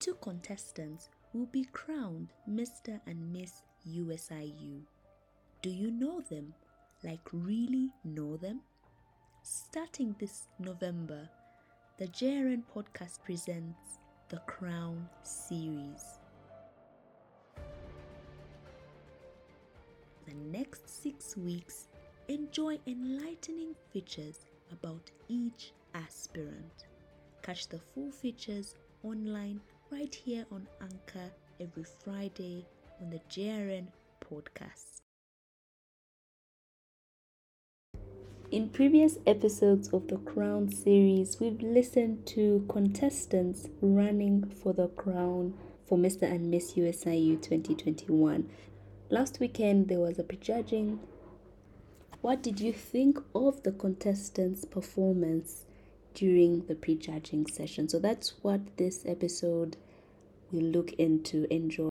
Two contestants will be crowned Mr. and Miss USIU. Do you know them? Like, really know them? Starting this November, the JRN podcast presents the Crown series. The next six weeks, enjoy enlightening features about each aspirant. Catch the full features online right here on Anchor every Friday on the JRN podcast. In previous episodes of the Crown series, we've listened to contestants running for the crown for Mr. and Miss USIU 2021. Last weekend, there was a prejudging. What did you think of the contestants' performance during the prejudging session? So that's what this episode will look into. Enjoy.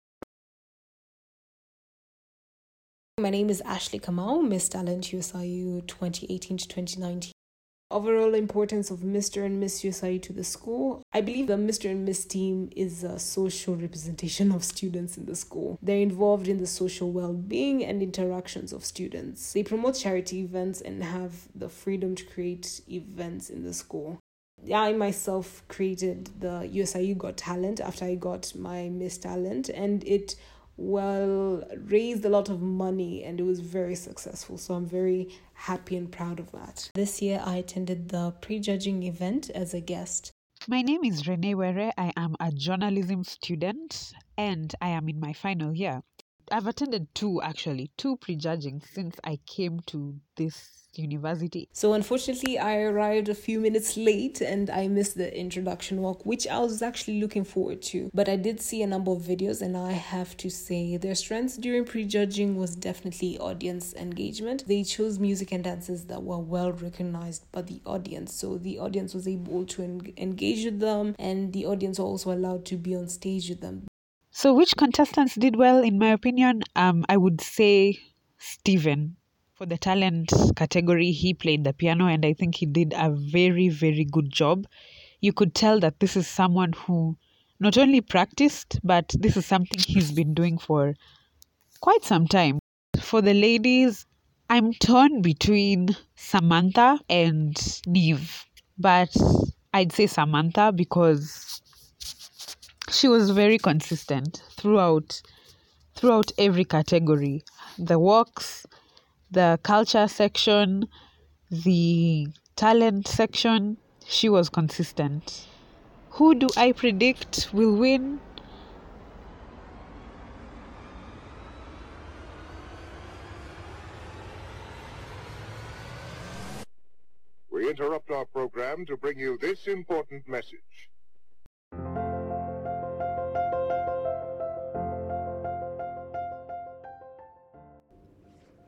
My name is Ashley Kamau, Miss Talent USIU 2018 to 2019. Overall importance of Mr. and Miss USIU to the school. I believe the Mr. and Miss team is a social representation of students in the school. They're involved in the social well being and interactions of students. They promote charity events and have the freedom to create events in the school. I myself created the USIU Got Talent after I got my Miss Talent, and it well raised a lot of money and it was very successful. So i'm very happy and proud of that. This year i attended the prejudging event as a guest. My name is renee were. I am a journalism student and i am in my final year i've attended two actually two prejudging since i came to this university. So, unfortunately, I arrived a few minutes late and I missed the introduction walk, which I was actually looking forward to. But I did see a number of videos, and I have to say, their strengths during prejudging was definitely audience engagement. They chose music and dances that were well recognized by the audience, so the audience was able to en- engage with them, and the audience were also allowed to be on stage with them. So, which contestants did well, in my opinion? Um, I would say Steven for the talent category, he played the piano, and I think he did a very, very good job. You could tell that this is someone who not only practiced, but this is something he's been doing for quite some time. For the ladies, I'm torn between Samantha and Neve, but I'd say Samantha because she was very consistent throughout throughout every category. The walks, the culture section, the talent section, she was consistent. Who do I predict will win? We interrupt our program to bring you this important message.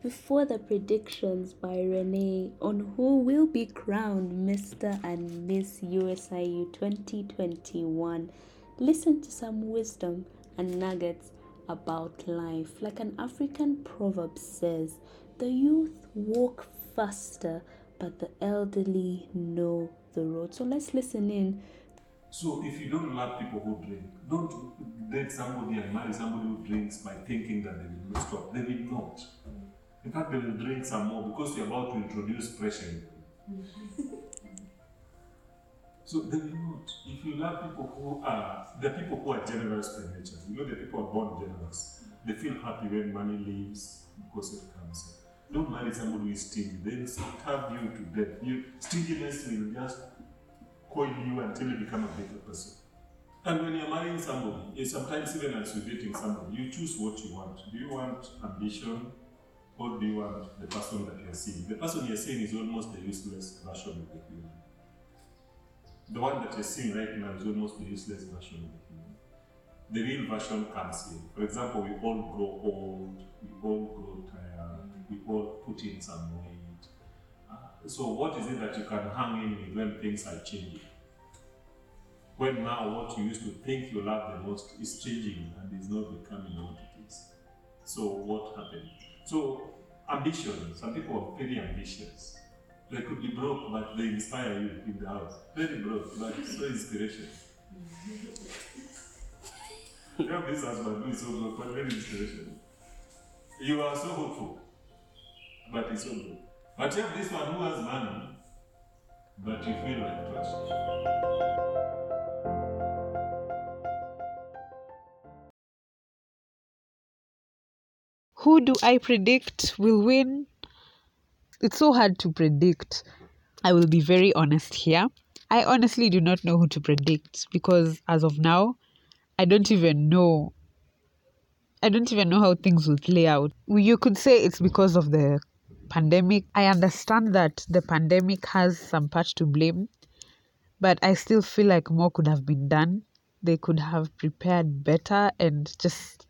Before the predictions by Renee on who will be crowned Mr. and Miss USIU 2021, listen to some wisdom and nuggets about life. Like an African proverb says, the youth walk faster, but the elderly know the road. So let's listen in. So if you don't love people who drink, don't date somebody and marry somebody who drinks by thinking that they will stop. They will not. In fact, they will drink some more because you're about to introduce pressure in them. so they will not. If you love people who are, the people who are generous by nature, you know the people are born generous. They feel happy when money leaves because it comes. Don't marry somebody who is stingy. They'll starve you to death. You, stinginess will just coil you until you become a better person. And when you're marrying somebody, sometimes even as you're dating somebody, you choose what you want. Do you want ambition? Or do you want the person that you're seeing? The person you're seeing is almost the useless version of the human. The one that you're seeing right now is almost the useless version of the human. The real version comes in. For example, we all grow old, we all grow tired, we all put in some weight. Uh, so, what is it that you can hang in with when things are changing? When now what you used to think you love the most is changing and is not becoming what it is. So, what happened? So, ambition. Some people are very ambitious. They could be broke, but they inspire you in the house. Very broke, but so inspiration. you have this husband who is so good, very inspirational. You are so hopeful, but it's so good. But you have this one who has money, but you feel like trash. Who do I predict will win? It's so hard to predict. I will be very honest here. I honestly do not know who to predict because as of now, I don't even know. I don't even know how things will play out. You could say it's because of the pandemic. I understand that the pandemic has some part to blame, but I still feel like more could have been done. They could have prepared better and just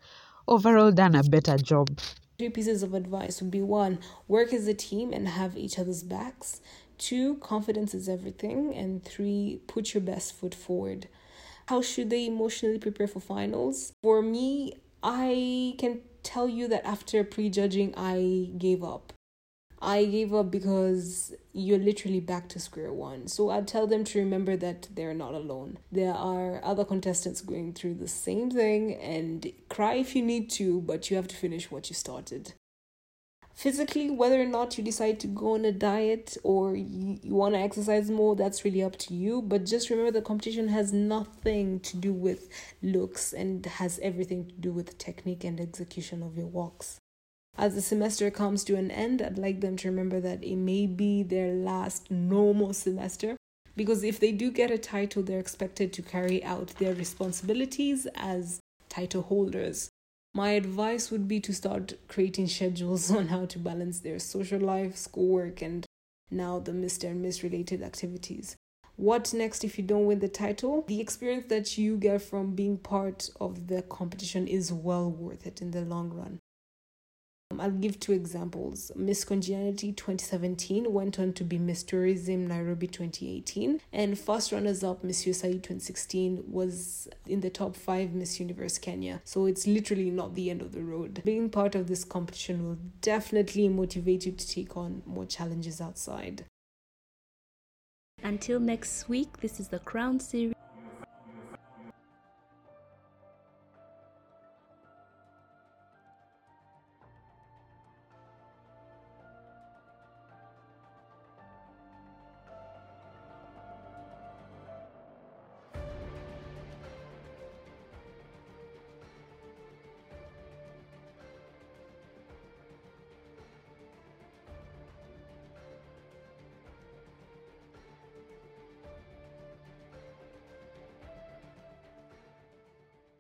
overall done a better job. Three pieces of advice would be one, work as a team and have each other's backs. Two, confidence is everything. And three, put your best foot forward. How should they emotionally prepare for finals? For me, I can tell you that after prejudging, I gave up. I gave up because you're literally back to square one. So I'd tell them to remember that they're not alone. There are other contestants going through the same thing and cry if you need to, but you have to finish what you started. Physically, whether or not you decide to go on a diet or you, you want to exercise more, that's really up to you. But just remember the competition has nothing to do with looks and has everything to do with technique and execution of your walks. As the semester comes to an end, I'd like them to remember that it may be their last normal semester because if they do get a title, they're expected to carry out their responsibilities as title holders. My advice would be to start creating schedules on how to balance their social life, schoolwork, and now the Mr. and Miss related activities. What next if you don't win the title? The experience that you get from being part of the competition is well worth it in the long run. I'll give two examples. Miss Congeniality 2017 went on to be Miss Tourism Nairobi 2018, and first runners up Miss USAE 2016 was in the top five Miss Universe Kenya. So it's literally not the end of the road. Being part of this competition will definitely motivate you to take on more challenges outside. Until next week, this is the Crown series.